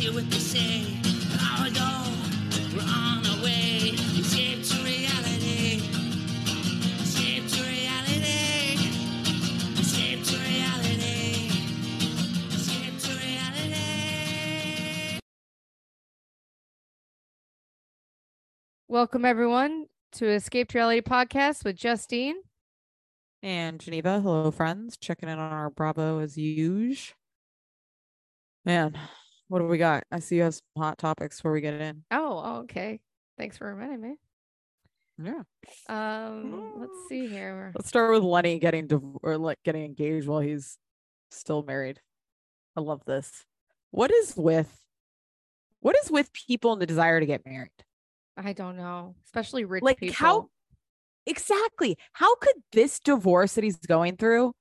hear what they say. An hour we're on our way. Escape to reality. Escape to reality. Escape to reality. Escape to reality. Welcome everyone to Escape to Reality podcast with Justine. And Geneva, hello friends, checking in on our Bravo as usual. Man, what do we got? I see you have some hot topics before we get in. Oh, okay. Thanks for reminding me. Yeah, Um, let's see here. let's start with Lenny getting div- or like getting engaged while he's still married. I love this. What is with what is with people and the desire to get married? I don't know, especially rich like people. how exactly how could this divorce that he's going through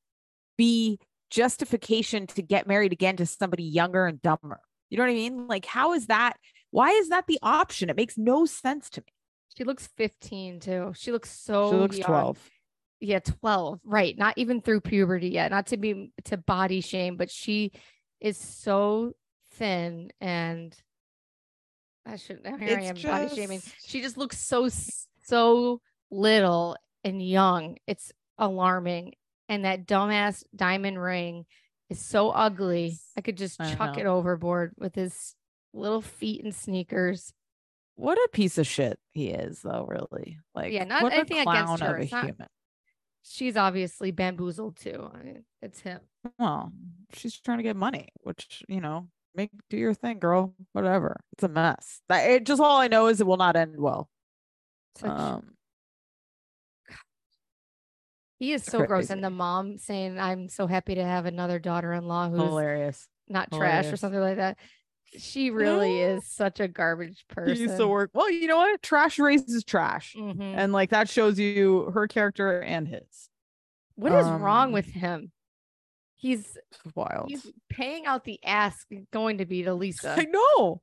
be justification to get married again to somebody younger and dumber you know what i mean like how is that why is that the option it makes no sense to me She looks 15 too. She looks so she looks young. 12 Yeah, 12. Right. Not even through puberty yet. Not to be to body shame, but she is so thin and I shouldn't here I am It's body shaming. She just looks so so little and young. It's alarming. And that dumbass diamond ring is so ugly. I could just I chuck it overboard with his little feet and sneakers. what a piece of shit he is though really like Yeah, not anything against her. of a It's not- human She's obviously bamboozled too. I mean, it's him. well she's trying to get money which you know make do your thing girl whatever it's a mess that it just all i know is it will not end well Such um He is so gross. And the mom saying, I'm so happy to have another daughter in law who's hilarious not trash or something like that. She really Yeah. is such a garbage person. He used to work. Well, you know what? Trash raises trash. Mhm. And like that shows you her character and his. What is wrong um, with him? He's wild. he's paying out the ass going to be to Lisa. I know.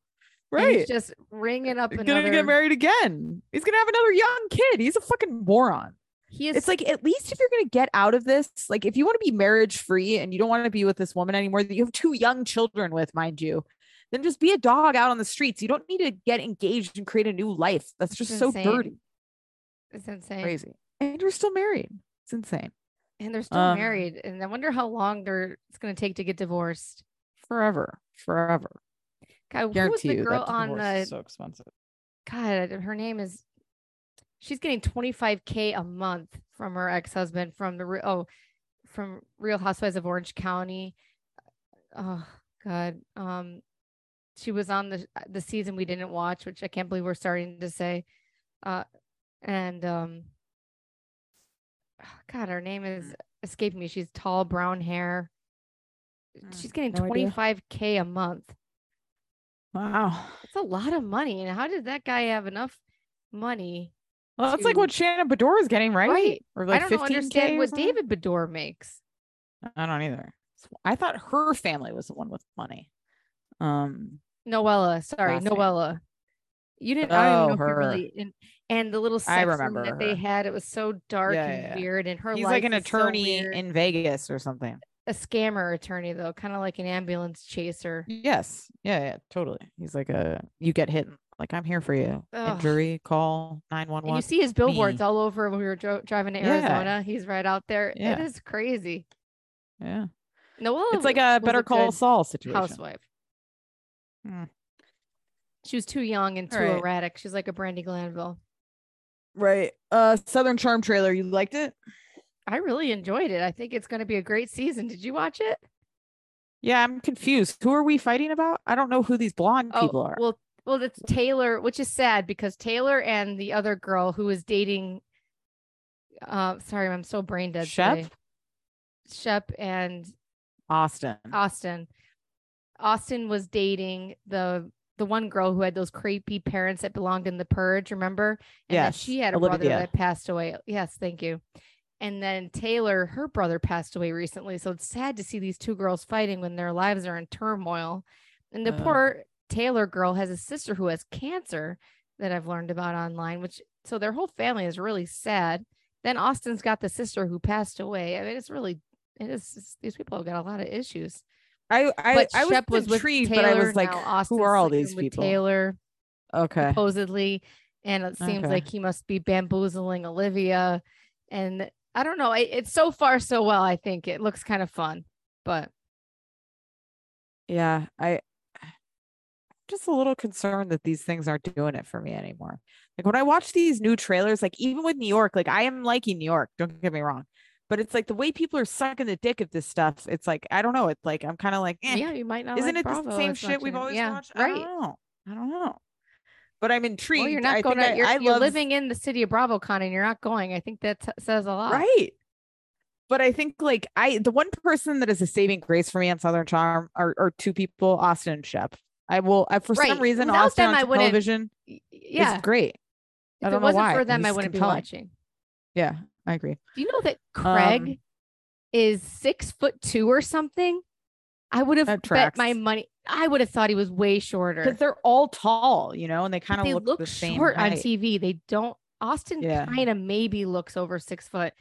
Right. He's just ringing up He's another. gonna get married again. He's gonna have another young kid. He's a fucking moron. He is It's like at least if you're gonna get out of this, like if you want to be marriage free and you don't want to be with this woman anymore that you have two young children with, mind you, then just be a dog out on the streets. You don't need to get engaged and create a new life. That's It's just so insane. dirty. it's insane. Crazy. And you're still married. It's insane. And they're still Um, married. And I wonder how long they're it's gonna take to get divorced. Forever. Forever. God, who was the girl on the so expensive. God, her name is she's getting 25k a month from her ex-husband from the oh from Real Housewives of Orange County. Oh God. Um she was on the the season we didn't watch, which I can't believe we're starting to say. Uh and um God, her name is escaping me. She's tall, brown hair. She's getting no idea. 25k a month. Wow. That's a lot of money. And how did that guy have enough money? Well, that's like what Shannon Beador is getting, right? Right. Or like I don't understand what something? David Beador makes. I don't either. I thought her family was the one with money. Um, Noella, sorry. Noella. You didn't. I don't Oh, know if her. really. And, and the little I sex room remember that they had, it was so dark Yeah, and yeah, weird. And her he's like an is so attorney in Vegas or something. a scammer attorney though, kind of like an ambulance chaser. Yes. Yeah, yeah, totally. He's like a you get hit like I'm here for you. Ugh. Injury call nine one one. you see his billboards me. all over when we were dro- driving to Yeah. Arizona. He's right out there. It Yeah. is crazy. Yeah. Noella. It's like a better call Saul situation. housewife. Hmm. She was too young and too Alright. erratic. She's like a Brandi Glanville. Right. Uh Southern Charm trailer, you liked it? I really enjoyed it. I think it's going to be a great season. Did you watch it? Yeah, I'm confused. Who are we fighting about? I don't know who these blonde people are. Oh, Well, well, that's Taylor, which is sad because Taylor and the other girl who is dating. Uh, sorry, I'm so brain dead. Shep? today. Shep and Austin. Austin. Austin was dating the the one girl who had those creepy parents that belonged in the purge, remember? And Yes, she had a brother that passed away. Yes, thank you. And then Taylor, her brother passed away recently. So it's sad to see these two girls fighting when their lives are in turmoil. And the Uh. poor Taylor girl has a sister who has cancer that I've learned about online, which so their whole family is really sad. Then Austin's got the sister who passed away. I mean, it's really it is these people have got a lot of issues. I I, but I was Shep was intrigued, Taylor. but I was like, who are all these people? Taylor Okay. supposedly, and it seems Okay. like he must be bamboozling Olivia. And I don't know. It, it's so far so well. I think it looks kind of fun, but Yeah, I just a little concerned that these things aren't doing it for me anymore. Like when I watch these new trailers, like even with New York, like I am liking New York, don't get me wrong. But it's like the way people are sucking the dick of this stuff. It's like I don't know. It's like I'm kind of like, eh, yeah, you might not. isn't like it the same shit we've always yeah, watched? I Right. don't know. I don't know. But I'm intrigued. Well, you're I not going think to. I, You're, I you're love- living in the city of BravoCon, and you're not going. I think that t- says a lot. right. But I think like I the one person that is a saving grace for me on Southern Charm are, are two people, Austin and Shep. I will I, for Right. some reason Without Austin them, on I wouldn't- television Yeah. is great. I If it wasn't why. for them, I wouldn't be watching. Yeah, I agree. Do you know that Craig Um, is six foot two or something? I would have bet my money. I would have thought he was way shorter. Because they're all tall, you know, and they kind of they look, look the same short on. TV. They don't. Austin Yeah. kind of maybe looks over six foot,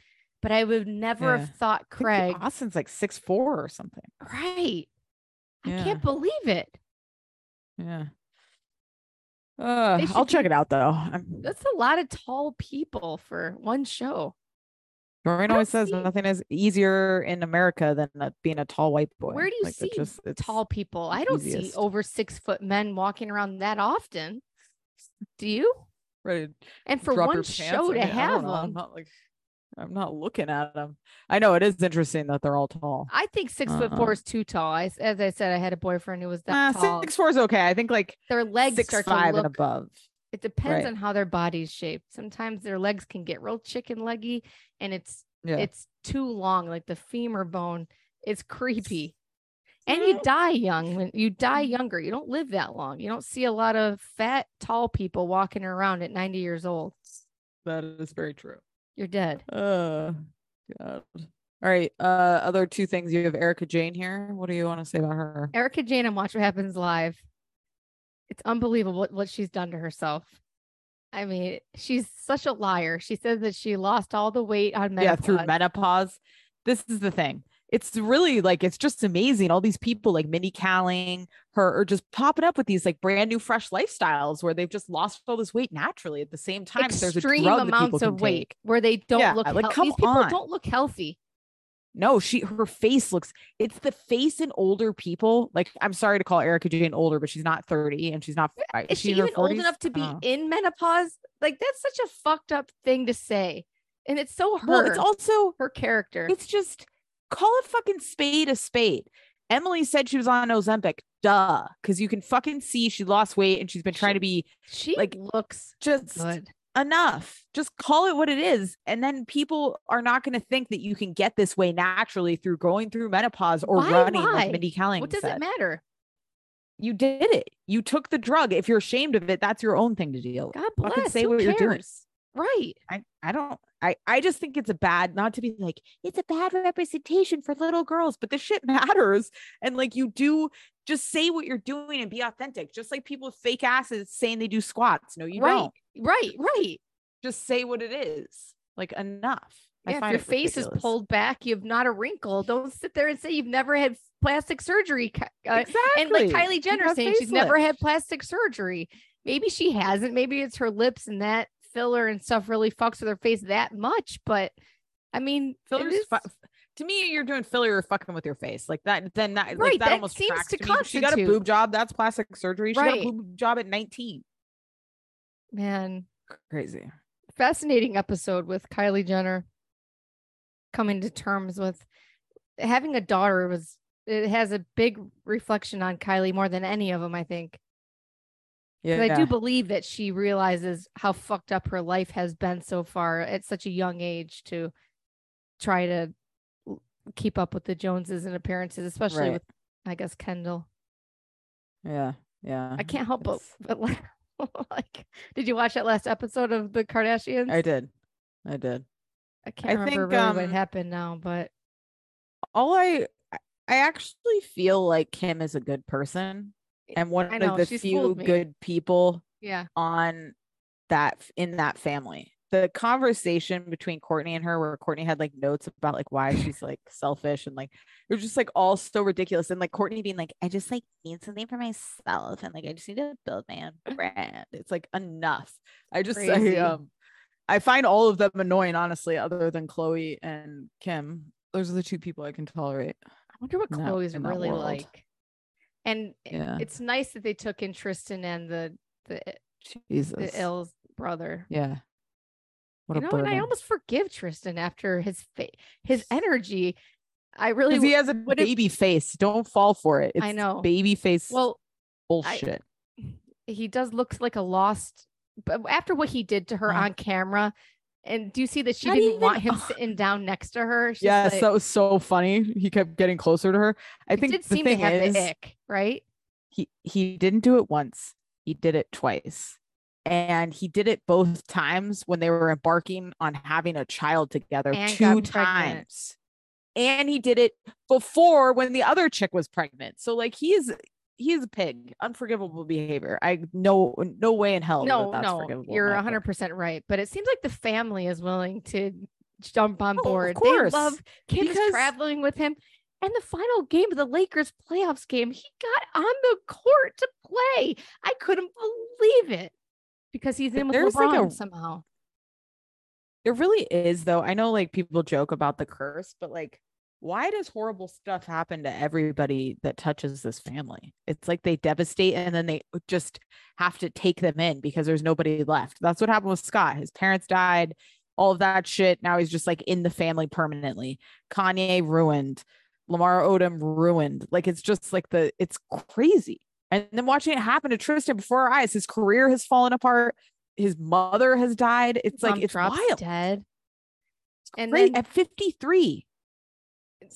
but I would never Yeah. have thought Craig. Austin's like six four or something. Right. I can't believe it. Yeah. Uh, should I'll check it out though. I'm, That's a lot of tall people for one show. Doreen always says see- nothing is easier in America than uh, being a tall white boy. Where do you Like, see it just, it's, Tall people. I don't see over six foot men walking around that often. Do you? Right. And for one show to have don't know, I'm them, like I'm not looking at them. I know it is interesting that they're all tall. I think six foot Uh-uh. four is too tall. I, as I said, I had a boyfriend who was Uh, that tall. six four is okay. I think like Their legs six start five to and above. It depends right. on how their body's shaped. Sometimes their legs can get real chicken leggy, and it's Yeah. it's too long, like the femur bone. It's creepy. And you die young when you die Mm-hmm. younger. You don't live that long. You don't see a lot of fat, tall people walking around at 90 years old. that is very true. You're dead. Uh, God. All right. Uh, other two things. You have Erika Jayne here. What do you want to say about her? Erika Jayne and Watch What Happens Live. It's unbelievable what, what she's done to herself. I mean, she's such a liar. She says that she lost all the weight on menopause. Yeah, through menopause. This is the thing. It's really like it's just amazing. All these people like Mindy Kaling, her are just popping up with these like brand new fresh lifestyles where they've just lost all this weight naturally at the same time. Extreme people amounts of weight take. where they don't Yeah, look like, healthy. come These people on. don't look healthy. No, she her face looks it's the face in older people. Like I'm sorry to call Erika Jayne older, but she's not 30 and she's not Is she she even old enough to be don't in menopause? Like that's such a fucked up thing to say. And it's so her, Well, it's also her character. it's just call a fucking spade a spade. Emily said she was on Ozempic. Duh. Because you can fucking see she lost weight and she's been trying to be she like, looks just good. enough. Just call it what it is. And then people are not going to think that you can get this way naturally through going through menopause or Why running, lie? like Mindy Kaling What does said. it matter? You did it. You took the drug. If you're ashamed of it, that's your own thing to deal with. God Fucking bless. say Who what you're doing. Right. I, I don't I, I just think it's a bad not to be like it's a bad representation for little girls but the shit matters and like you do just say what you're doing and be authentic just like people with fake asses saying they do squats no you right. don't Right. Right. just say what it is like enough Yeah, if your face is pulled back, you've not a wrinkle. Don't sit there and say you've never had plastic surgery. Uh, exactly and like Kylie Jenner saying she's never had plastic surgery. Maybe she hasn't. Maybe it's her lips and that filler and stuff really fucks with her face that much. But I mean, it fillers is- fu- to me you're doing filler or fucking with your face. Like that then that like Right, that, that almost seems to to me. She got a boob job that's plastic surgery. She got a boob job at 19 man, crazy. Fascinating episode with Kylie Jenner coming to terms with having a daughter was it has a big reflection on Kylie more than any of them, I think. Yeah I do believe that she realizes how fucked up her life has been so far at such a young age to try to keep up with the Joneses and appearances, especially Right. with, I guess, Kendall. yeah yeah I can't help but, It's- but like, like, did you watch that last episode of the Kardashians? I did. I did. I can't remember think, really what um, happened now, but All I I- I actually feel like Kim is a good person and one know, of the few good people yeah, on that in that family. the conversation between Kourtney and her, where Kourtney had like notes about like why she's like selfish and like it was just like all so ridiculous. And like Kourtney being like, I just like need something for myself and like I just need to build my own brand. It's like enough. I just. I, um I find all of them annoying, honestly, other than Khloe and Kim. Those are the two people I can tolerate. I wonder what Khloe's that really like. And Yeah. it's nice that they took in Tristan and the the, Jesus. the Ill's brother. Yeah. What you a know, burden. and I almost forgive Tristan after his fa- his energy. I really because he has a baby face. Don't fall for it. It's I know. baby face well bullshit. he does look like a lost but after what he did to her Uh, on camera and do you see that she Not didn't want even- him sitting down next to her She's yes, like- that was so funny. He kept getting closer to her. I think did the seem to thing have is, the ick right he he didn't do it once. He did it twice. And he did it both times when they were embarking on having a child together And two times. And he did it before when the other chick was pregnant. So like he is he is a pig. Unforgivable behavior. I no no way in hell. no that's no you're 100% right but it seems like the family is willing to jump on Oh, of board course, they love kids because- traveling with him and the final game of the lakers playoffs game he got on the court to play i couldn't believe it because he's in with There's, LeBron like, a- somehow It really is though. I know like people joke about the curse, but like why does horrible stuff happen to everybody that touches this family? It's like they devastate and then they just have to take them in because there's nobody left. That's what happened with Scott. His parents died, all of that shit. Now he's just like in the family permanently. Kanye ruined, Lamar Odom ruined. Like it's just like the it's crazy. And then watching it happen to Tristan before our eyes, his career has fallen apart. His mother has died. It's like it's wild. dead and then at 53.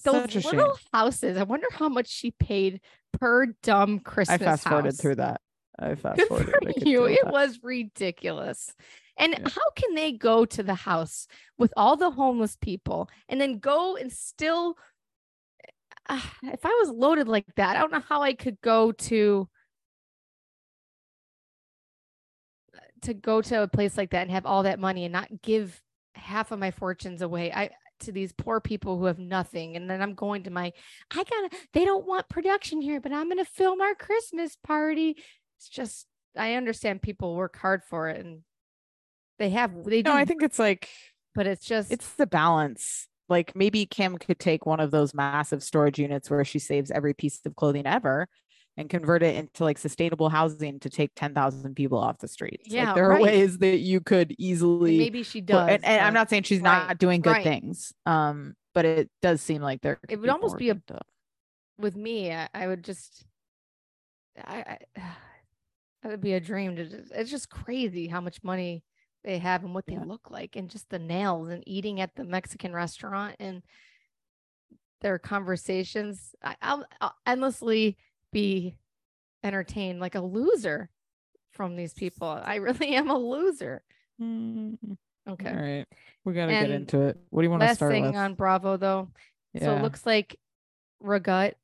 Those such little houses. I wonder how much she paid per dumb Christmas I fast forwarded through that. I fast forwarded. for you. It that. was ridiculous. And Yeah. how can they go to the house with all the homeless people and then go and still? Ah, if I was loaded like that, I don't know how I could go to to go to a place like that and have all that money and not give half of my fortunes away. I to these poor people who have nothing and then I'm going to my I gotta they don't want production here but I'm gonna film our Christmas party it's just I understand people work hard for it and they have they do No, I think it's like but it's just it's the balance. Like maybe Kim could take one of those massive storage units where she saves every piece of clothing ever and convert it into like sustainable housing to take 10,000 people off the streets. Yeah, like there are ways that you could easily maybe she put- does and, and I'm not saying she's right, not doing good right. things. Um, but it does seem like there It would almost be a- done. with me I, I would just I, I that would be a dream to just, it's just crazy how much money they have and what they Yeah. look like and just the nails and eating at the Mexican restaurant and their conversations I, I'll, I'll endlessly be entertained like a loser from these people I really am a loser Mm, okay All right. We got to get into it. What do you want to start thing with? on Bravo though So it looks like Regut,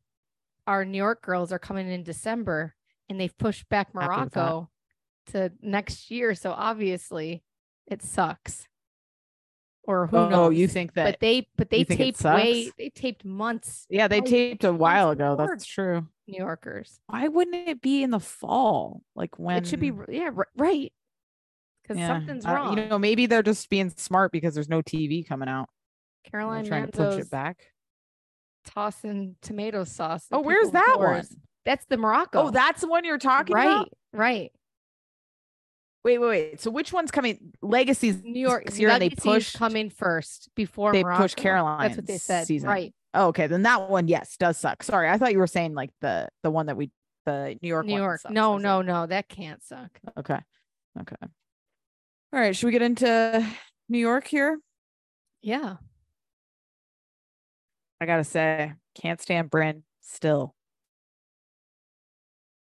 our New York girls are coming in December and they've pushed back Happy with that. Morocco to next year. So obviously it sucks. Or who oh, knows? you think that but they but they you think it taped way they taped months Yeah, they Oh, taped a while ago. That's true. New Yorkers. Why wouldn't it be in the fall? Like when It should be yeah, right. Because yeah, something's wrong. You know, maybe they're just being smart because there's no TV coming out. They're Caroline trying to push it back. tossing tomato sauce. Oh, where's that doors. one? That's the Morocco. Oh, that's the one you're talking right, about. right. Wait, wait, wait. So which one's coming? Legacy's New York year, they pushed. coming first before they Morocco. Caroline. That's what they said. season. Right. Oh, okay, then that one, yes, does suck. Sorry, I thought you were saying like the the one that we the New York. New York. sucks. No, no, like, no. That can't suck. Okay, okay. All right, should we get into New York here? Yeah. I gotta say, can't stand Brynn still.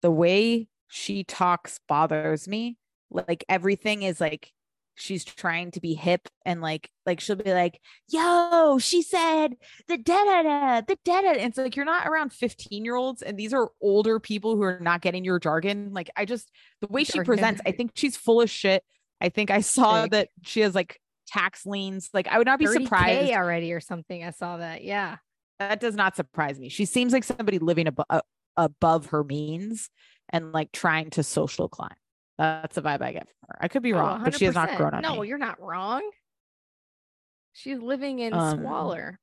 The way she talks bothers me. Like everything is like she's trying to be hip and like like she'll be like, yo, she said the da da da, the da da. And it's like you're not around 15 year olds, and these are older people who are not getting your jargon. Like I just the way she presents, I think she's full of shit. I think I saw that she has like tax liens. Like I would not be surprised. already or something. I saw that. Yeah. That does not surprise me. She seems like somebody living abo- uh, above her means and like trying to social climb. That's the vibe I get from her. I could be Oh, wrong, but she has not 100%. grown on No, me. you're not wrong. She's living in Um, squalor.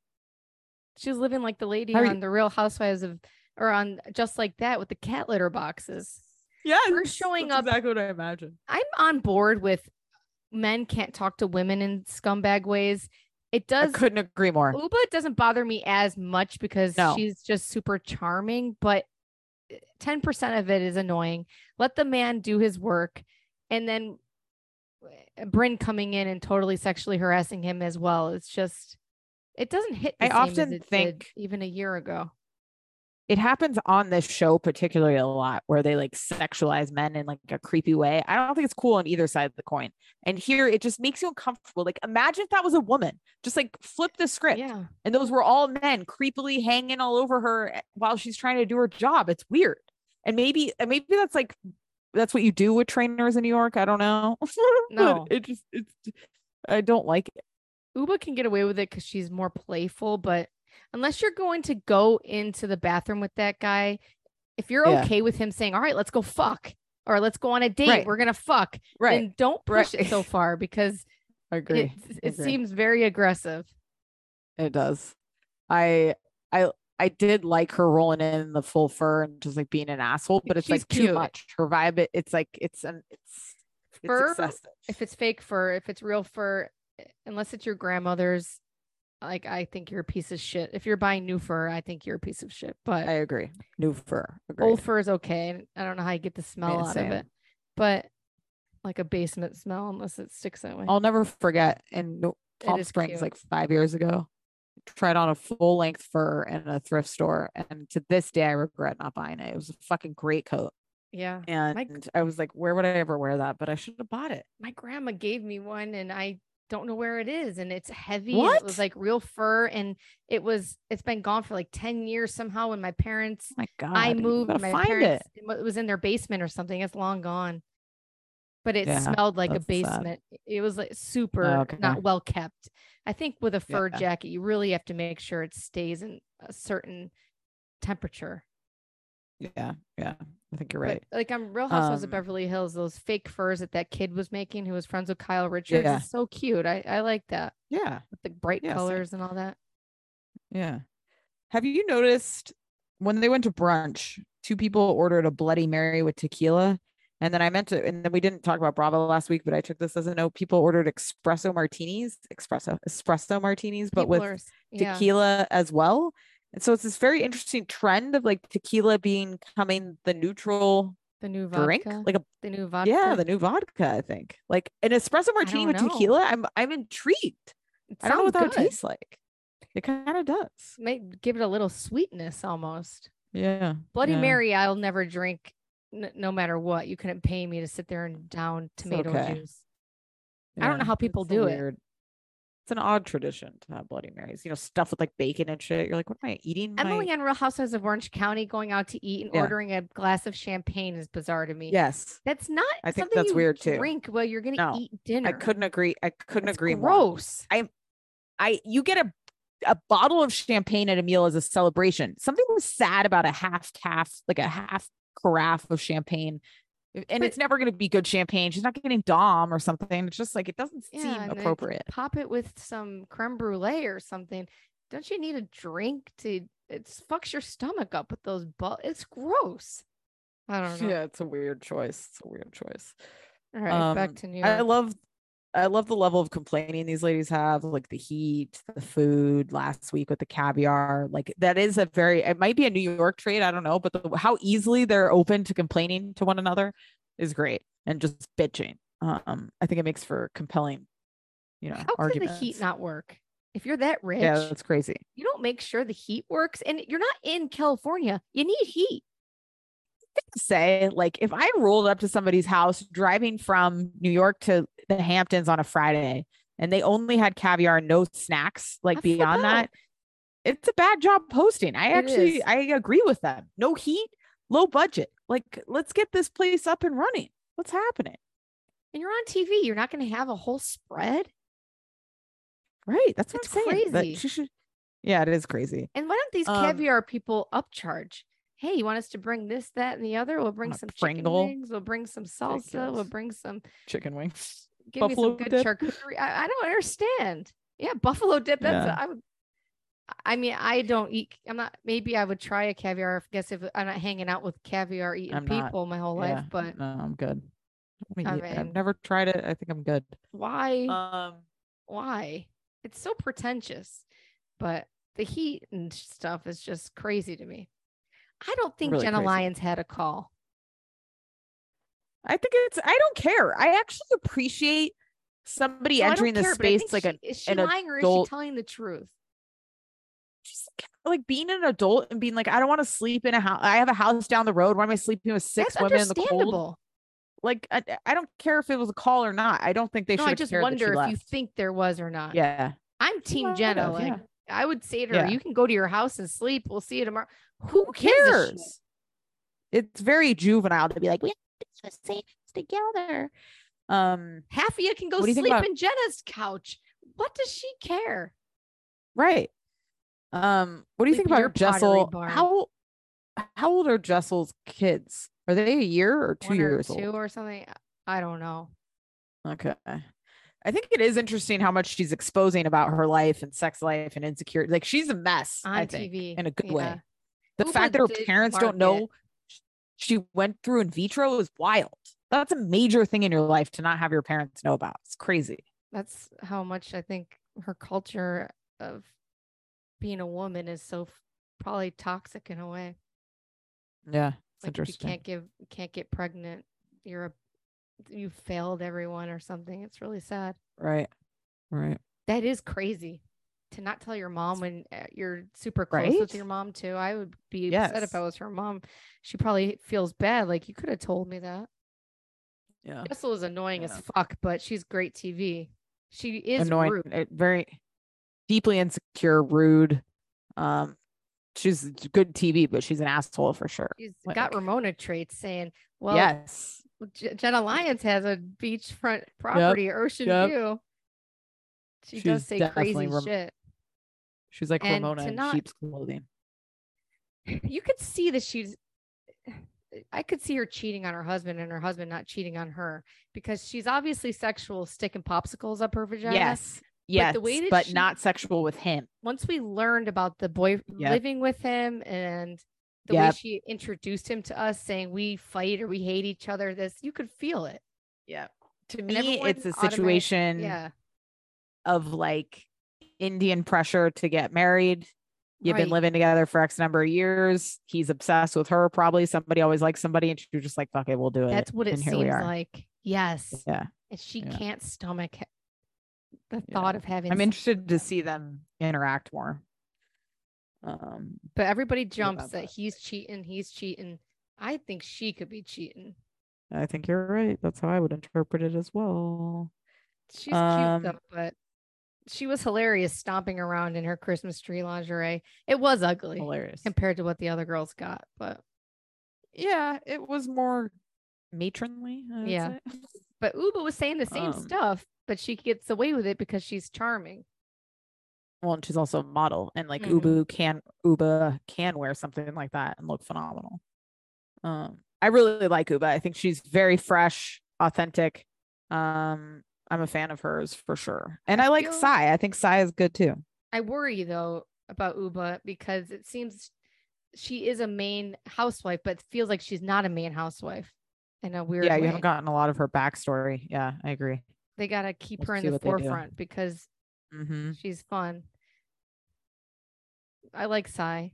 She's living like the lady are you- on the Real Housewives of, or on just like that with the cat litter boxes. Yeah, Her showing up- exactly what I imagine. I'm on board with men can't talk to women in scumbag ways. It I does. couldn't agree more. Ubah doesn't bother me as much because No. she's just super charming, but 10% of it is annoying. Let the man do his work. And then uh, Brynn coming in and totally sexually harassing him as well. It's just, it doesn't hit I often as it did think- even a year ago. It happens on this show particularly a lot where they like sexualize men in like a creepy way. I don't think it's cool on either side of the coin. And here it just makes you uncomfortable. Like imagine if that was a woman. Just like flip the script. Yeah. and those were all men creepily hanging all over her while she's trying to do her job. It's weird. And maybe and maybe that's like that's what you do with trainers in New York. I don't know. No. it just it's I don't like it. Ubah can get away with it because she's more playful, but unless you're going to go into the bathroom with that guy, if you're Yeah. okay with him saying, All right, let's go fuck, or let's go on a date, Right. we're gonna fuck, Right. then don't push Right. it so far because I it, agree. it agree. seems very aggressive. It does. I I I did like her rolling in the full fur and just like being an asshole, but it's She's like too much. Her vibe, it, it's like it's an it's Fur, it's excessive. If it's fake fur, if it's real fur, eh, unless it's your grandmother's, like I think you're a piece of shit. If you're buying new fur, I think you're a piece of shit. But I agree. New fur. Agreed. old fur is okay. I don't know how you get the smell out same. of it, but like a basement smell, unless it sticks that way. I'll never forget in Palm Springs cute. like five years ago. Tried on a full length fur in a thrift store, and to this day I regret not buying it. It was a fucking great coat, yeah. and I was like, "Where would I ever wear that?" But I should have bought it. my grandma gave me one and I don't know where it is and it's heavy and it What? was like real fur and it was it's been gone for like 10 years somehow when my parents Oh my god! I moved my parents it. it was in their basement or something it's long gone but it Yeah, smelled like a that's sad. basement it was like super okay. not well kept I think with a fur Yeah. jacket you really have to make sure it stays in a certain temperature Yeah, yeah. I think you're But, right. like I'm Real Housewives of Um, Beverly Hills, those fake furs that that kid was making, who was friends with Kyle Richards, Yeah. is so cute. I I like that Yeah, with the bright Yeah, same. colors and all that. yeah. Have you noticed when they went to brunch, two people ordered a Bloody Mary with tequila, and then I meant to, and then we didn't talk about Bravo last week, but I took this as a note. People ordered espresso martinis, espresso, espresso martinis, but People with are yeah. tequila as well. And so it's this very interesting trend of like tequila being coming the neutral the new vodka, drink, like a the new vodka. yeah, the new vodka. I think like an espresso martini with know. tequila. I'm I'm intrigued. I don't know what that sounds would taste like. It kind of does. Might give it a little sweetness almost. Yeah. Bloody yeah. Mary, I'll never drink, n- no matter what. You couldn't pay me to sit there and down tomato okay. juice. I don't know how people do it. It's an odd tradition to have Bloody Marys. You know, stuff with like bacon and shit. You're like, what am I eating? my-" Emily on Real Housewives of Orange County going out to eat and Yeah. ordering a glass of champagne is bizarre to me. Yes, That's not I think something that's weird too. drink while you're gonna No, eat dinner. I couldn't agree. I couldn't That's agree more. gross. I I, you get a a bottle of champagne at a meal as a celebration. Something was sad about a half calf, like a half carafe of champagne. And But- it's never going to be good champagne. She's not getting Dom or something. It's just like it doesn't Yeah, seem appropriate. Pop it with some creme brulee or something. Don't you need a drink to? It fucks your stomach up with those. Bu- it's gross. I don't know. Yeah, it's a weird choice. It's a weird choice. All right, back Um, to New I love I love the level of complaining these ladies have, like the heat, the food last week with the caviar. Like that is a very it might be a New York trait, I don't know, but the, how easily they're open to complaining to one another is great and just bitching. Um, I think it makes for compelling, you know, How could the heat not work? If you're that rich, Yeah, that's crazy. you don't make sure the heat works, and you're not in California. You need heat. Say like if I rolled up to somebody's house driving from New York to the Hamptons on a Friday and they only had caviar no snacks like beyond that, it's a bad job posting. I It actually is. I agree with them. No heat, low budget. Like let's get this place up and running. What's happening? And you're on TV. You're not going to have a whole spread. Right. That's what It's I'm saying. crazy. should. Yeah, it is crazy. And why don't these Um, caviar people upcharge? Hey, you want us to bring this, that, and the other? We'll bring a some chicken wings. We'll bring some salsa. We'll bring some. Chicken wings. Give me Buffalo some good dip? charcuterie. I, I don't understand. Yeah, buffalo dip. That's Yeah. I would. I mean, I don't eat. I'm not. Maybe I would try a caviar. I guess if I'm not hanging out with caviar eating I'm not- people my whole yeah. life, but no, I'm good. I I mean, I've never tried it. I think I'm good. why? Um, why? It's so pretentious, but the heat and stuff is just crazy to me. I don't think Really Jenna crazy. Lyons had a call. I think it's. I don't care. I actually appreciate somebody No, entering the care, space like she, a is she an lying or is she telling the truth? just like being an adult and being like, I don't want to sleep in a house. I have a house down the road. Why am I sleeping with six That's women in the cold? Like, I, I don't care if it was a call or not. I don't think they no, should. I just cared that she wonder if you think there was or not. Yeah. I'm Team might Jenna. have, Like yeah. I would say to her, Yeah. you can go to your house and sleep. We'll see you tomorrow. Who, Who gives a shit? cares? It's very juvenile to be like, we have to stay together. Um, Half of you can go sleep about- in Jenna's couch. What does she care? right. Um, what do you think about Jessel? How how old are Jessel's kids? Are they a year or two or years two old? or something. I don't know. Okay. I think it is interesting how much she's exposing about her life and sex life and insecurity. Like she's a mess, On I think, TV. in a good yeah. way. The fact that her parents don't know she went through in vitro is wild. That's a major thing in your life to not have your parents know about. It's crazy. That's how much I think her culture of being a woman is so probably toxic in a way. Yeah, it's Like if you interesting. can't give, can't get pregnant. You're a, you failed everyone or something. It's really sad. Right. Right. That is crazy to not tell your mom when uh, you're super close with your mom too. I would be upset if I was her mom. She probably feels bad. Like you could have told me that. Yeah. Jessel is annoying as fuck, but she's great TV. She is Annoying. rude. uh, Very deeply insecure, rude. Um, she's good TV, but she's an asshole for sure. She's like- got Ramona traits saying, well, yes. J- Jenna Lyons has a beachfront property, Ocean yep. View. She does say crazy Ram- shit. She's like And Ramona in not- sheep's clothing. You could see that she's. I could see her cheating on her husband and her husband not cheating on her because she's obviously sexual, sticking popsicles up her vagina. Yes. Yes. the way that but she- not sexual with him. Once we learned about the boy Yep. living with him and the way she introduced him to us, saying we fight or we hate each other, this you could feel it. Yeah. To me, it's a situation Yeah. of like Indian pressure to get married. You've been living together for X number of years. He's obsessed with her. Probably somebody always likes somebody, and she's just like, "Fuck it, we'll do it." That's what it and seems like. Yes. Yeah, And she Yeah. can't stomach the Yeah. thought of having I'm interested to see them interact more. Um, But everybody jumps that that. he's cheating, he's cheating. I think she could be cheating. I think you're right. That's how I would interpret it as well. She's Um, cute though, but she was hilarious stomping around in her Christmas tree lingerie. It was ugly Hilarious. compared to what the other girls got, but Yeah, it was more matronly. I Yeah. say. but Ubah was saying the same Um, stuff, but she gets away with it because she's charming. Well, and she's also a model, and like Mhm. Ubu can Ubah can wear something like that and look phenomenal. Um, I really like Ubah. I think she's very fresh, authentic. Um, I'm a fan of hers for sure, and I, like feel- Sai. I think Sai is good too. I worry though about Ubah because it seems she is a main housewife, but feels like she's not a main housewife in a weird yeah, you way. haven't gotten a lot of her backstory. Yeah, I agree. they gotta keep We'll her in the what they do. forefront because Mm-hmm. she's fun. I like Sai.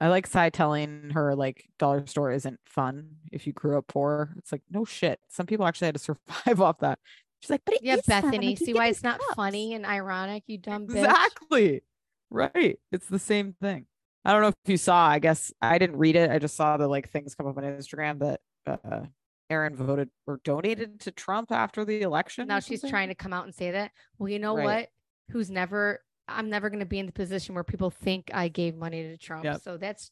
I like Sai telling her like dollar store isn't fun if you grew up poor. It's like no shit. Some people actually had to survive off that. She's like, but it Yeah, Bethany. See why it's not cups." funny and ironic, you dumb bitch. Exactly. Right. It's the same thing. I don't know if you saw, I guess I didn't read it. I just saw the like things come up on Instagram that uh Erin voted or donated to Trump after the election. Now she's something. trying to come out and say that. Well, you know Right. what? Who's never I'm never gonna be in the position where people think I gave money to Trump. Yep. So that's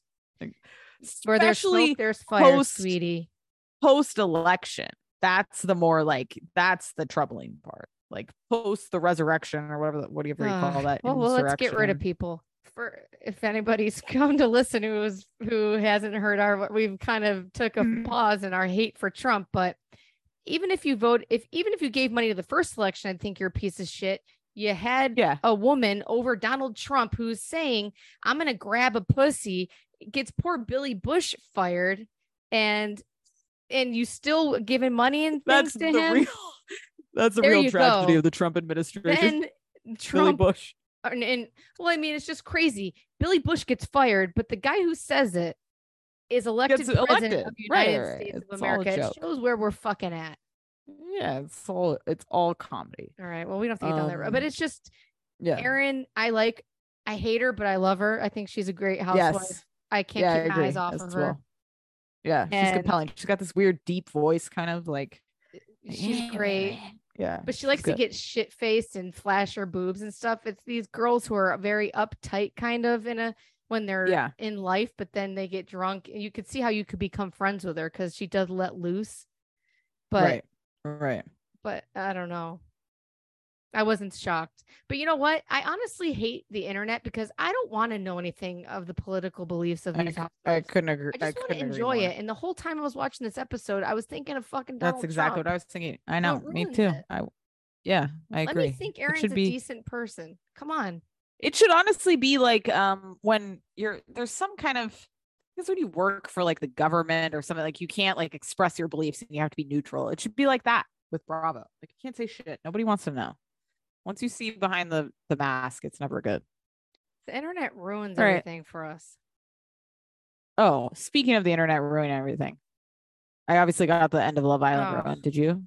where there's smoke, there's fire, post- sweetie. post election. that's the more like that's the troubling part. Like post the resurrection or whatever the- whatever you call that. Well, well, let's get rid of people. For if anybody's come to listen who's who hasn't heard our, we've kind of took a Mhm. pause in our hate for Trump. But even if you vote, if even if you gave money to the first election, I think you're a piece of shit. You had Yeah. a woman over Donald Trump who's saying, "I'm gonna grab a pussy," gets poor Billy Bush fired, and and you still giving money and things That's to the him. real that's the There real tragedy go. of the Trump administration. then Billy Bush. and, and well, I mean, it's just crazy. Billy Bush gets fired, but the guy who says it is elected Gets president elected. of the United right, States it's of America. It shows where we're fucking at. Yeah, it's all it's all comedy. All right. Well, we don't have to get down that road, but Um, it's just Yeah. Erin. I like. I hate her, but I love her. I think she's a great housewife. yes. I can't yeah, I keep my eyes off as of her. well. Yeah, she's compelling. She's got this weird deep voice, kind of like She's great. Yeah. But she likes to get shit faced and flash her boobs and stuff. It's these girls who are very uptight, kind of in a when they're Yeah. in life, but then they get drunk. You could see how you could become friends with her because she does let loose. But right. Right. but I don't know. I wasn't shocked. But you know what? I honestly hate the internet because I don't want to know anything of the political beliefs of I, these I housewives. couldn't agree. I just want to couldn't enjoy it. And the whole time I was watching this episode, I was thinking of fucking Donald That's exactly Trump. what I was thinking. I know. Me too. it. I yeah, I agree. Let me think should a be decent person. Come on. it should honestly be like um when you're there's some kind of because when you work for like the government or something like you can't like express your beliefs and you have to be neutral. It should be like that with Bravo. Like you can't say shit. Nobody wants to know. Once you see behind the the mask, it's never good. The internet ruins All right. everything for us. Oh, speaking of the internet ruining everything, I obviously got the end of Love Island Oh. ruined. Did you?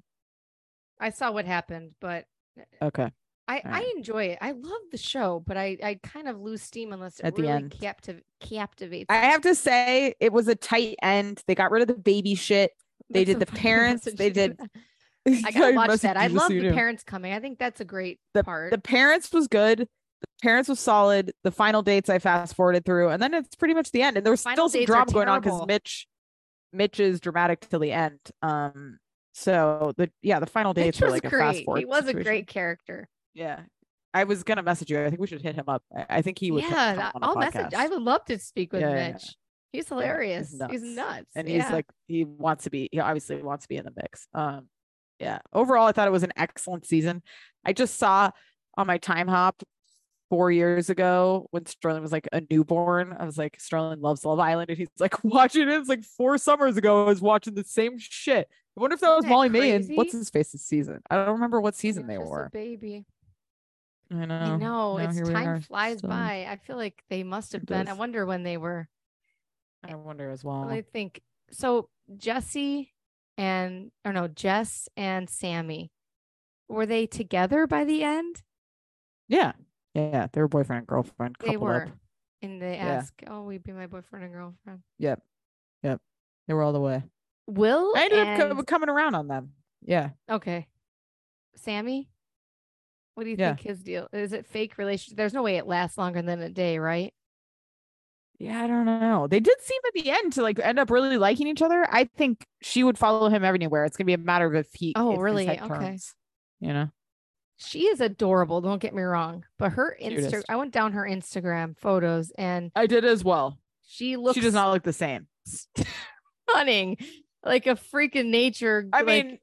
I saw what happened, but eh, Okay. I, All I enjoy it. I love the show, but I, I kind of lose steam unless it At the really end. captiv- captivates. I have to say it was a tight end. They got rid of the baby shit. They That's did the parents. They did. I gotta watch that. I love the parents coming. I think that's a great the, part. the parents was good. The parents was solid. The final dates I fast forwarded through, and then it's pretty much the end. And there was Final still some drama going on because. Mitch, Mitch is dramatic till the end. Um, so the yeah, the final dates Mitch were was like a fast great. forward. He was a great character. Yeah, I was gonna message you. I think we should hit him up. I, I think he would. yeah, I'll message. I would love to speak with Yeah, yeah, yeah. Mitch. He's hilarious. He's nuts. nuts. and yeah. he's like he wants to be he obviously wants to be in the mix um yeah overall i thought it was an excellent season i just saw on my time hop four years ago when sterling was like a newborn i was like sterling loves love island and he's like watching it it's like four summers ago i was watching the same shit i wonder if that was molly may and what's his face this season i don't remember what season they were baby. I know I know. Now It's time are, flies still- by. I feel like they must have It been. I wonder when they were. i wonder as well I think so. Jesse and or no, Jess and Sammy were they together by the end? yeah yeah they were boyfriend and girlfriend They were, up. and they Yeah. ask, "Oh, we'd be my boyfriend and girlfriend." yep yep they were all the way Will I ended up coming around on them. Yeah. okay, Sammy. What do you Yeah. think his deal is? It fake relationship? There's no way it lasts longer than a day, right? Yeah, I don't know. They did seem at the end to like end up really liking each other. I think she would follow him everywhere. It's gonna be a matter of if he Oh, really? Okay. turns, You know? She is adorable. Don't get me wrong, but her insta—I went down her Instagram photos, and I did as well. she looks she does not look the same. stunning, like a freaking nature. I like, mean,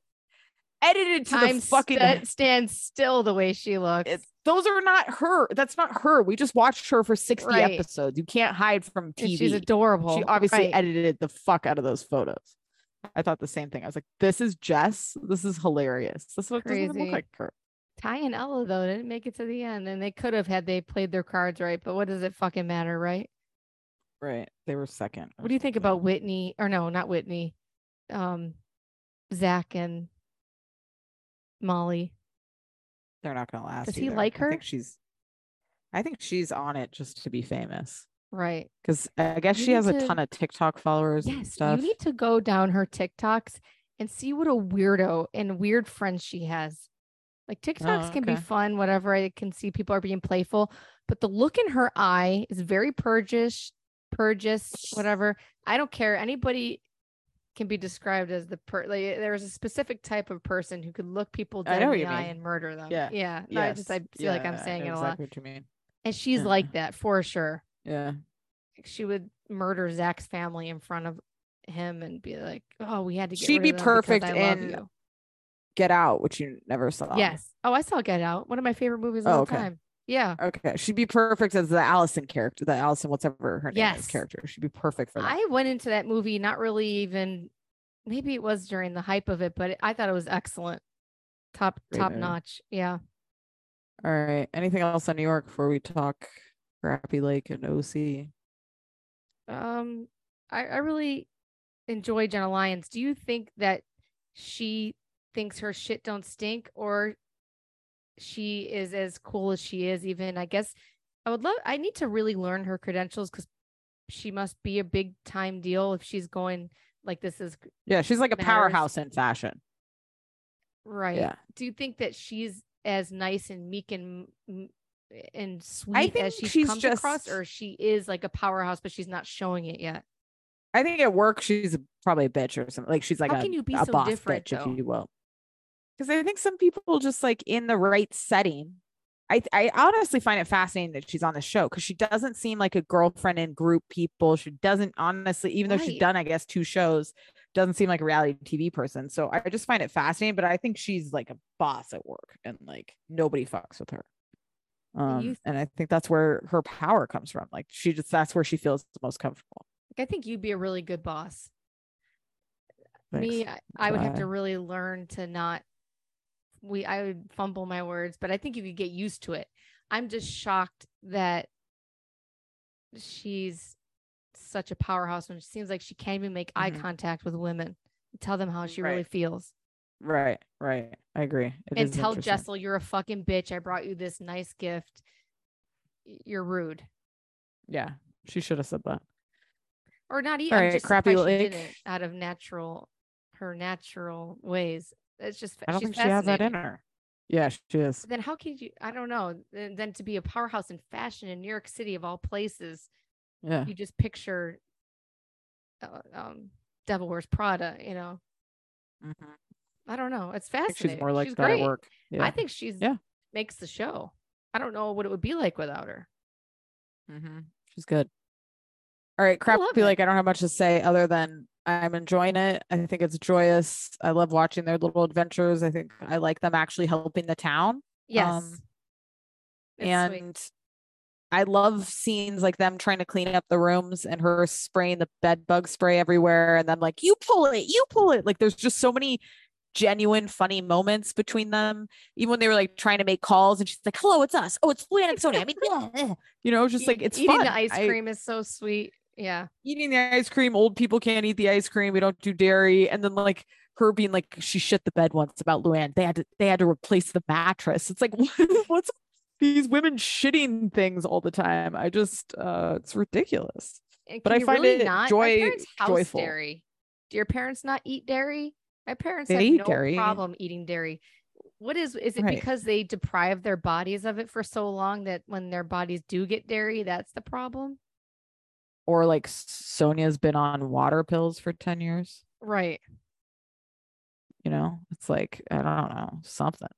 edited to time the fucking sta- stands still the way she looks. it's, those are not her. That's not her. We just watched her for 60 Right. episodes. You can't hide from and TV. she's adorable. She obviously right. edited the fuck out of those photos. I thought the same thing. I was like, this is Jess. This is hilarious. This doesn't Crazy. look like her. Ty and Ella though didn't make it to the end, and they could have had they played their cards right. But what does it fucking matter, right? Right. They were second. What do you think about Whitney? Or no, not Whitney. Um, Zach and Molly. They're not gonna last. Does he either. like I think she's I think she's on it just to be famous. Right. Because I guess You she has a ton of TikTok followers and Yes. stuff. You need to go down her TikToks and see what a weirdo and weird friends she has. Like TikToks oh, can be Oh, fun, whatever. I can see people are being playful, but the look in her eye is very purgish, purges, whatever. I don't care. Anybody can be described as the per like there's a specific type of person who could look people dead in the eye mean. and murder them. Yeah. Yeah. no, I just I Yes. feel like I'm saying it a lot. exactly what you mean. And she's Yeah. like that for sure. Yeah. Like, She would murder Zach's family in front of him and be like, "Oh, we had to get She'd rid be of them perfect in. Get Out, which you never saw. Yes. Oh, I saw Get Out. One of my favorite movies of Oh, all okay. time. Yeah. Okay. She'd be perfect as the Allison character, the Allison, whatever her name Yes. is, character. She'd be perfect for that. I went into that movie not really even maybe it was during the hype of it, but I thought it was excellent. Top Great top movie. notch. Yeah. All right. Anything else on New York before we talk Crappie Lake and OC? Um I, I really enjoy Jenna Lyons. Do you think that she thinks her shit don't stink or she is as cool as she is even I guess I would love I need to really learn her credentials because she must be a big time deal if she's going like this is Yeah, she's like a powerhouse in fashion. right. Yeah. Do you think that she's as nice and meek and and sweet as she she's comes across, or she is like a powerhouse, but she's not showing it yet? I think at work she's probably a bitch or something. Like she's like How a, can you be a so boss different, bitch, though? if you will. Because I think some people just like in the right setting. I I honestly find it fascinating that she's on the show because she doesn't seem like a girlfriend in group people. She doesn't honestly, even though she's done, I guess, two shows, doesn't seem like a reality TV person. So I just find it fascinating. But I think she's like a boss at work and like nobody fucks with her. Um, and I think that's where her power comes from. Like she just that's where she feels the most comfortable. Like, I think you'd be a really good boss. Thanks. Me, I, I would have to really learn to not. We, I would fumble my words, but I think you could get used to it. I'm just shocked that she's such a powerhouse when it seems like she can't even make eye Mhm. contact with women. Tell them how she really feels. Right, right. I agree. It and tell. Jessel you're a fucking bitch. I brought you this nice gift. You're rude. Yeah, she should have said that. Or not even right, just Crappy she didn't out of natural her natural ways. It's just I don't think she has that in her. Yeah, she is. Then how can you I don't know. Then, then to be a powerhouse in fashion in New York City of all places, Yeah. you just picture uh, um Devil Wears Prada, you know. Mhm. I don't know. It's I fascinating. she's more like she's that great. at work. Yeah. I think she's Yeah. makes the show. I don't know what it would be like without her. Mm-hmm. She's good. All right, crap. love feel it. like I don't have much to say other than I'm enjoying it. I think it's joyous. I love watching their little adventures. I think I like them actually helping the town. Yes. Um, and sweet. I love scenes like them trying to clean up the rooms and her spraying the bed bug spray everywhere. And then like, you pull it, you pull it. Like there's just so many genuine funny moments between them. Even when they were like trying to make calls and she's like, hello, it's us. Oh, it's Luann and Sonja. I mean, yeah, yeah." you know, just like it's eating fun. the ice I- cream is so sweet. Yeah. eating the ice cream. Old people can't eat the ice cream. We don't do dairy. And then like her being like, she shit the bed once about Luann. They had to they had to replace the mattress. It's like what's these women shitting things all the time. I just uh it's ridiculous. And But I find really it not? Joy- house joyful. dairy. Do your parents not eat dairy? My parents They have eat no dairy. problem eating dairy. What is is it Right. because they deprive their bodies of it for so long that when their bodies do get dairy, that's the problem? Or like Sonja's been on water pills for 10 years. Right. You know, it's like, I don't know, something.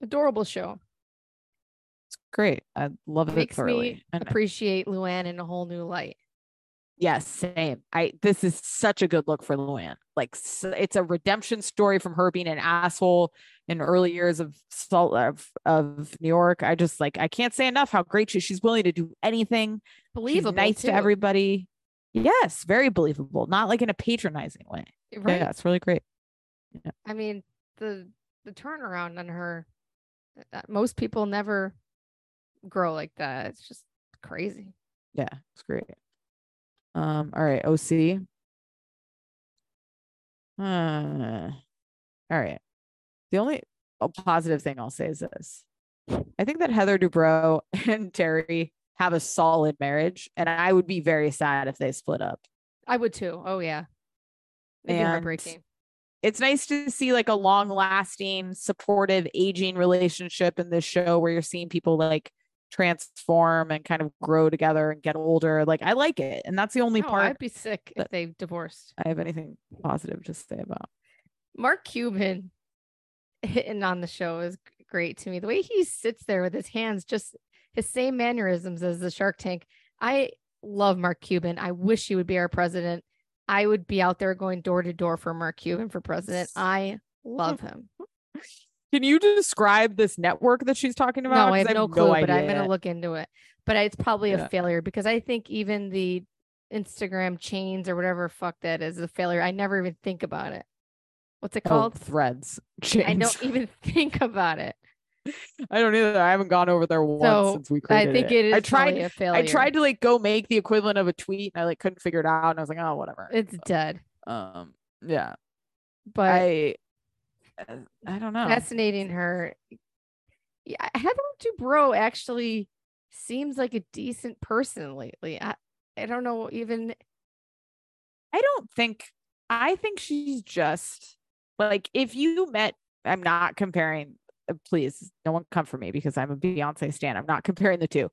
Adorable show. It's great. I love it Makes thoroughly. me And appreciate Luann in a whole new light. Yes, same. I this is such a good look for Luann. Like it's a redemption story from her being an asshole in early years of salt of, of New York. I just like I can't say enough how great she she's willing to do anything. Believable. she's nice too. to everybody. Yes, very believable, not like in a patronizing way. Right. Yeah, it's really great. Yeah. I mean, the the turnaround on her. uh, Most people never grow like that. It's just crazy. Yeah, it's great. Um, all right, OC. Uh, all right. The only uh, positive thing I'll say is this. I think that Heather Dubrow and Terry have a solid marriage, and I would be very sad if they split up. I would too. Oh yeah. It'd And heartbreaking. It's nice to see like a long lasting, supportive, aging relationship in this show where you're seeing people like transform and kind of grow together and get older. Like I like it. And that's the only No, part I'd be sick if they divorced. I have anything positive to say about. Mark Cuban hitting on the show is great to me. The way he sits there with his hands, just his same mannerisms as the Shark Tank. I love Mark Cuban. I wish he would be our president. I would be out there going door to door for Mark Cuban for president. I love him. Can you describe this network that she's talking about? No, I 'Cause have no clue, but I'm going to look into it. But it's probably Yeah. a failure because I think even the Instagram chains or whatever fuck that is a failure. I never even think about it. What's it Oh, called? threads. I don't even think about it. I don't either. I haven't gone over there once So, since we created I think it is I tried. a failure. I tried to like go make the equivalent of a tweet, and I like couldn't figure it out. And I was like, oh, whatever. It's dead. um, yeah. But I, uh, I don't know. fascinating her. Yeah, Heather Dubrow actually seems like a decent person lately. I, I don't know even I don't think. I think she's just like if you met. I'm not comparing. uh, Please, no one come for me because I'm a Beyonce stan. I'm not comparing the two.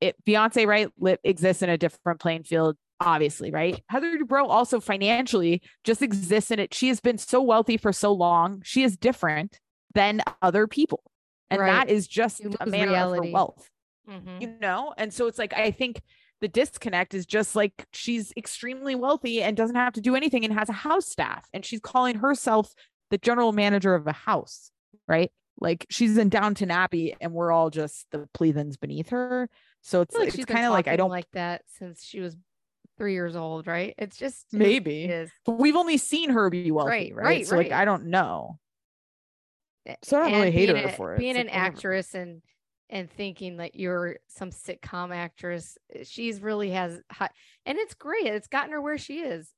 It Beyonce right lip exists in a different playing field, obviously, right? Heather Dubrow also financially just exists in it. She has been so wealthy for so long. She is different than other people, and Right. that is just a of reality. her wealth Mhm. you know and so it's like i think the disconnect is just like she's extremely wealthy and doesn't have to do anything and has a house staff and she's calling herself the general manager of a house right like she's in downton abbey and we're all just the plebeians beneath her so it's like it's kind of like i don't like that since she was three years old, right? It's just Maybe. but we've only seen her be wealthy Right, right, right, so like i don't know so i don't really hate her a- for it being It's an like, whatever. actress and and thinking that you're some sitcom actress. uh, She's really has high, and it's great. It's gotten her where she is.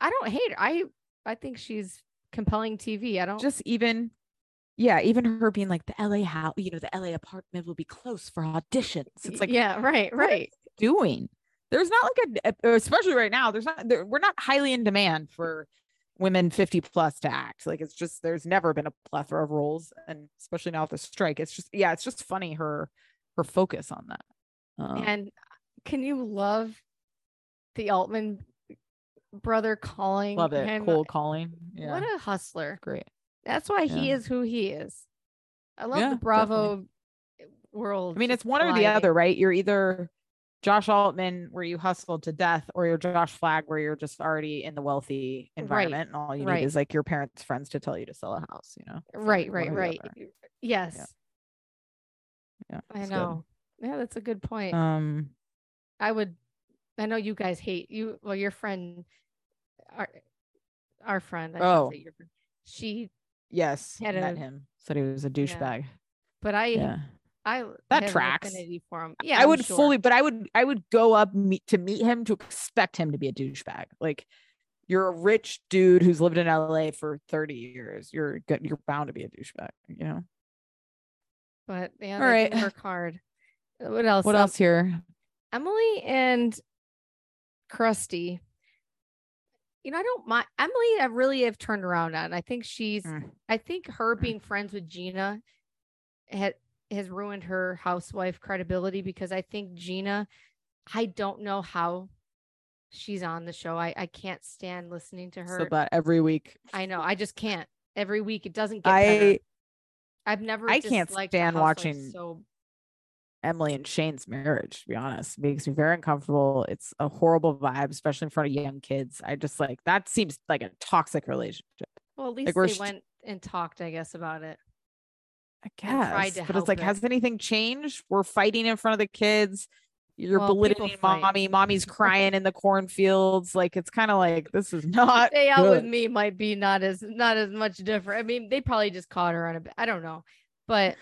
I don't hate her. I I think she's compelling TV. I don't just even yeah even her being like the la house you know the la apartment will be close for auditions it's like yeah, right, right. doing there's not like a especially right now there's not there, we're not highly in demand for women 50 plus to act like it's just there's never been a plethora of roles and especially now with the strike it's just yeah it's just funny her her focus on that um, And can you love the Altman brother calling love it him? cold calling yeah What a hustler. great That's why he is who he is. I love Yeah, the Bravo world. i mean it's one or the other right you're either josh altman where you hustled to death or you're josh Flagg where you're just already in the wealthy environment and all you right. need is like your parents friends to tell you to sell a house you know Right, right, right. Yes. yeah I it's good. know. Yeah, that's a good point. um I would I know you guys hate you well your friend our our friend, I Oh. say your friend. She Yes, Had met a- him. Said he was a douchebag. but I Yeah, I That tracks. for him. Yeah. I would sure. fully, but I would, I would go up meet, to meet him to expect him to be a douchebag. Like, you're a rich dude who's lived in LA for 30 years. You're good. You're bound to be a douchebag. You know. but yeah, All do work hard. What else? What Um, else here? Emily and Krusty. You know, I don't mind Emily. I really have turned around on. I think she's. Mm. I think her Mm. being friends with Gina had has ruined her housewife credibility because I think Gina. I don't know how she's on the show. I I can't stand listening to her. So that every week, I know. I just can't. Every week it doesn't get better. I I've never. I can't stand watching So Emily and Shane's marriage. To be honest, It makes me very uncomfortable. It's a horrible vibe, especially in front of young kids. I just like that seems like a toxic relationship. well, at least we're they went and talked. I guess about it. I guess, but it's like, it. has anything changed? We're fighting in front of the kids. You're Well, belittling mommy. Mommy's crying in the cornfields. Like it's kind of like this is not. Stay out with me might be not as not as much different. I mean, they probably just caught her on a. I don't know, but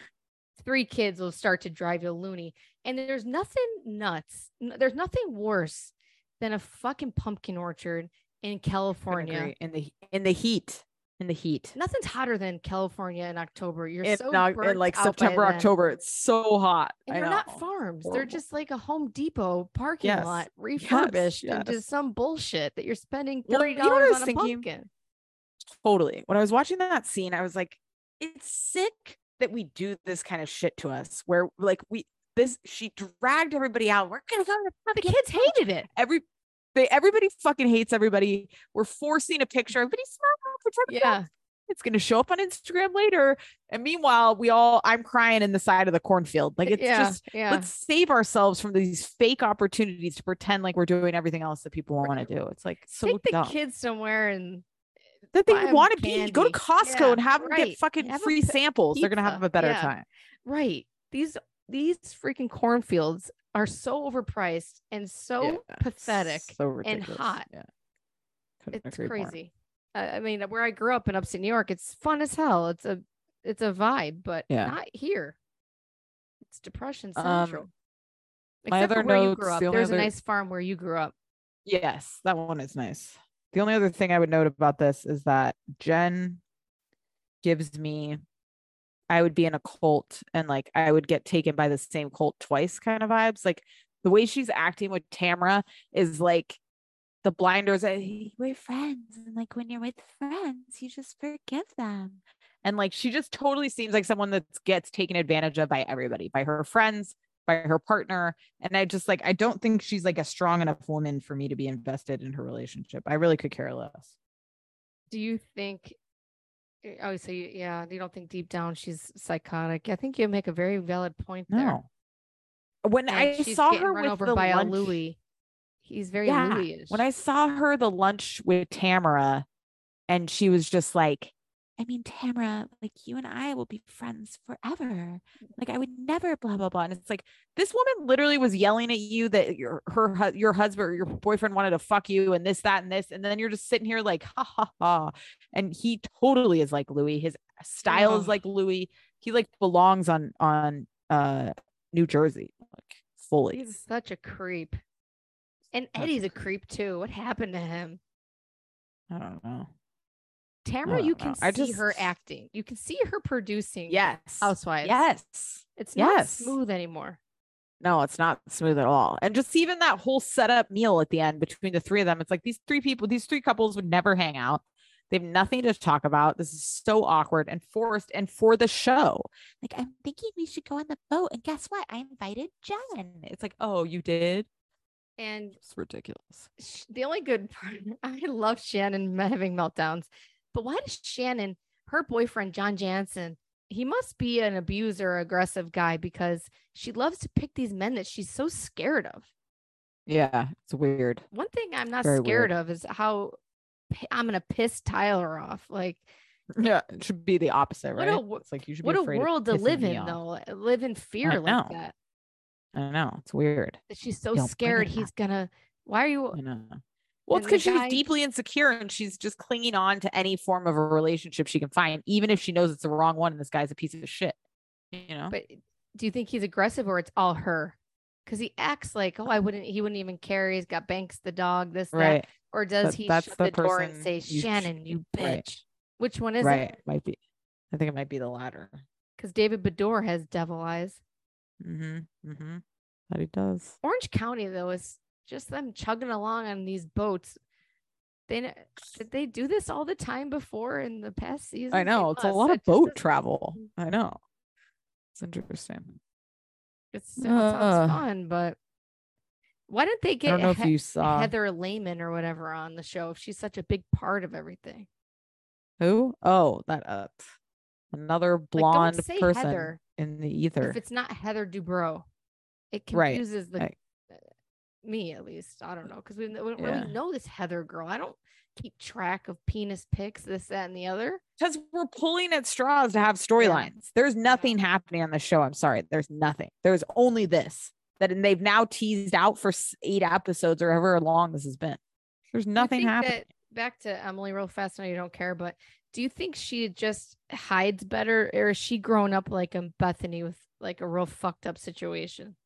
three kids will start to drive you loony. And there's nothing nuts. There's nothing worse than a fucking pumpkin orchard in California. in the in the heat in the heat. Nothing's hotter than California in October. You're In, so Oc- in like September. October, it's so hot. And I they're know. not farms. They're just like a Home Depot parking Yes. lot refurbished into yes. some bullshit that you're spending Well, thirty you know I dollars was on a thinking? pumpkin. totally. When I was watching that scene, I was like, it's sick that we do this kind of shit to us where like we this she dragged everybody out. We're gonna go to the The kids hated it. every They everybody fucking hates everybody. We're forcing a picture. Everybody smile, pretend Yeah. it's going to show up on Instagram later. And meanwhile, we all, I'm crying in the side of the cornfield. Like it's yeah. just, yeah. let's save ourselves from these fake opportunities to pretend like we're doing everything else that people want to do. It's like so Take the dumb. kids somewhere and that they want to be. Go to. Costco Yeah, and have them right. get fucking Have free samples. They're going to have a better time. right. These these freaking cornfields are so overpriced and so Yeah, pathetic. So ridiculous. hot. Yeah. Couldn't It's more. crazy. Uh, I mean, where I grew up in upstate New York, it's fun as hell. It's a it's a vibe, but Yeah. not here. It's depression Um, central. my Except for other where you grew up. the There's a nice farm where you grew up. Yes, that one is nice. The only other thing I would note about this is that Jen gives me I would be in a cult and like I would get taken by the same cult twice kind of vibes. Like the way she's acting with Tamara is like the blinders we're friends and like when you're with friends you just forgive them. And like she just totally seems like someone that gets taken advantage of by everybody, by her friends, by her partner. And I just like, I don't think she's like a strong enough woman for me to be invested in her relationship. I really could care less. Do you think? Eh, Oh, so you, yeah, you don't think deep down she's psychotic? I think you make a very valid point there. No. When And I saw her run with over by lunch, a Louis. He's very Yeah, Louis-ish. when I saw her the lunch with Tamara, and she was just like, I mean, Tamara, like you and I will be friends forever. Like I would never, blah blah blah. And it's like this woman literally was yelling at you that your her your husband or your boyfriend wanted to fuck you and this that and this, and then you're just sitting here like ha ha ha. And he totally is like Louis. His style is like Louis. He like belongs on on uh New Jersey, like fully. He's such a creep. And Eddie's a creep. creep too. What happened to him? I don't know. Tamara, you can I see her acting. You can see her producing Yes. Housewives. Yes. It's not yes. smooth anymore. No, it's not smooth at all. And just even that whole setup meal at the end between the three of them, it's like these three people, these three couples would never hang out. They have nothing to talk about. This is so awkward and forced and for the show. Like, I'm thinking we should go on the boat. And guess what? I invited Jen. It's like, oh, you did? And It's ridiculous. the only good part, I love Shannon having meltdowns, but why does Shannon, her boyfriend, John Janssen, he must be an abuser, aggressive guy because she loves to pick these men that she's so scared of. Yeah, it's weird. One thing I'm not Very scared weird. of is how I'm going to piss Tyler off. Like, Yeah, it should be the opposite, right? a it's like you should what a world to live in, off. though. Live in fear like that. I don't know. It's weird. She's so Don't scared he's gonna. Why are you? Well, it's because she's guy- deeply insecure and she's just clinging on to any form of a relationship she can find, even if she knows it's the wrong one and this guy's a piece of shit. You know? But do you think he's aggressive or it's all her? Because he acts like, oh, I wouldn't. He wouldn't even care. He's got Banks the dog. This that. right. Or does That- he shut the the, door and say, you sh- Shannon, you bitch? right. Which one is right. it? Might be. I think it might be the latter. Because David Beador has devil eyes. Mm-hmm. Mm-hmm. That he does. Orange County though is just them chugging along on these boats. They did they do this all the time before in the past season? I know. It's a lot of boat travel. I know. It's interesting. It's, it sounds Uh, fun, but why didn't they I get don't know if He- you saw Heather Lehman or whatever on the show if she's such a big part of everything? who? Oh, that uh another blonde don't person Heather in the ether. if it's not Heather Dubrow. It Right. confuses the I- me at least. I don't know because we, we don't Yeah. really know this Heather girl. I don't keep track of penis pics, this, that, and the other. because we're pulling at straws to have storylines. There's nothing happening on the show. I'm sorry. There's nothing. There's only this that and they've now teased out for eight episodes or however long this has been. There's nothing happening. back to Emily real fast. I know you don't care, but do you think she just hides better, or is she grown up like a Bethany with like a real fucked up situation?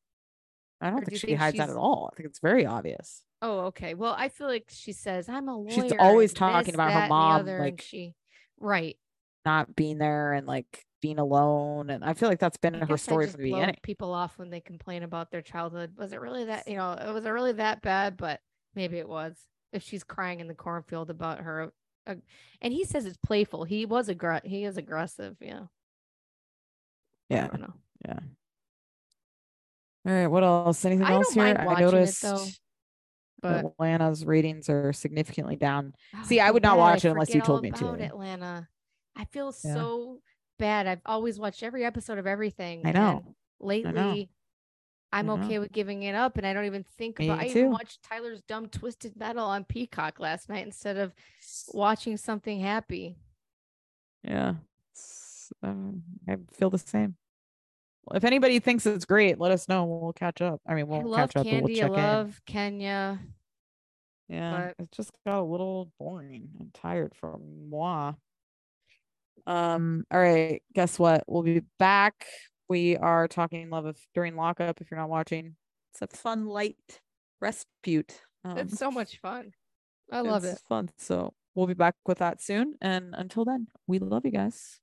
I don't do think you she think hides that at all. I think it's very obvious. Oh, okay. Well, I feel like she says I'm a lawyer. She's always talking about her that, and the mom, other," like- she, right. Not being there and like being alone. And I feel like that's been I her story from the beginning. people off when they complain about their childhood. Was it really that? You know, it was it really that bad? But maybe it was. If she's crying in the cornfield about her, uh, and he says it's playful. He was aggr- He is aggressive. Yeah. I Yeah. don't know. Yeah. All right. What else? Anything I else here? I watching it, noticed. though. but Atlanta's ratings are significantly down. Oh, See, I would not watch it unless you told me to. Atlanta. I feel Yeah. so bad. I've always watched every episode of everything. I and know. lately, I'm I know. okay with giving it up, and I don't even think Me about. I even watched Tyler's Dumb Twisted Metal on Peacock last night instead of watching something happy. Yeah. Um, I feel the same. If anybody thinks it's great, let us know. We'll catch up. I mean, we'll love catch up. Kandi. We'll I love Kenya. Yeah, but- it just got a little boring. I'm tired from moi. Um. All right. Guess what? We'll be back. We are talking love if during lockup. If you're not watching, it's a fun light respite. Um, It's so much fun. I love it's it. Fun. So we'll be back with that soon. And until then, we love you guys.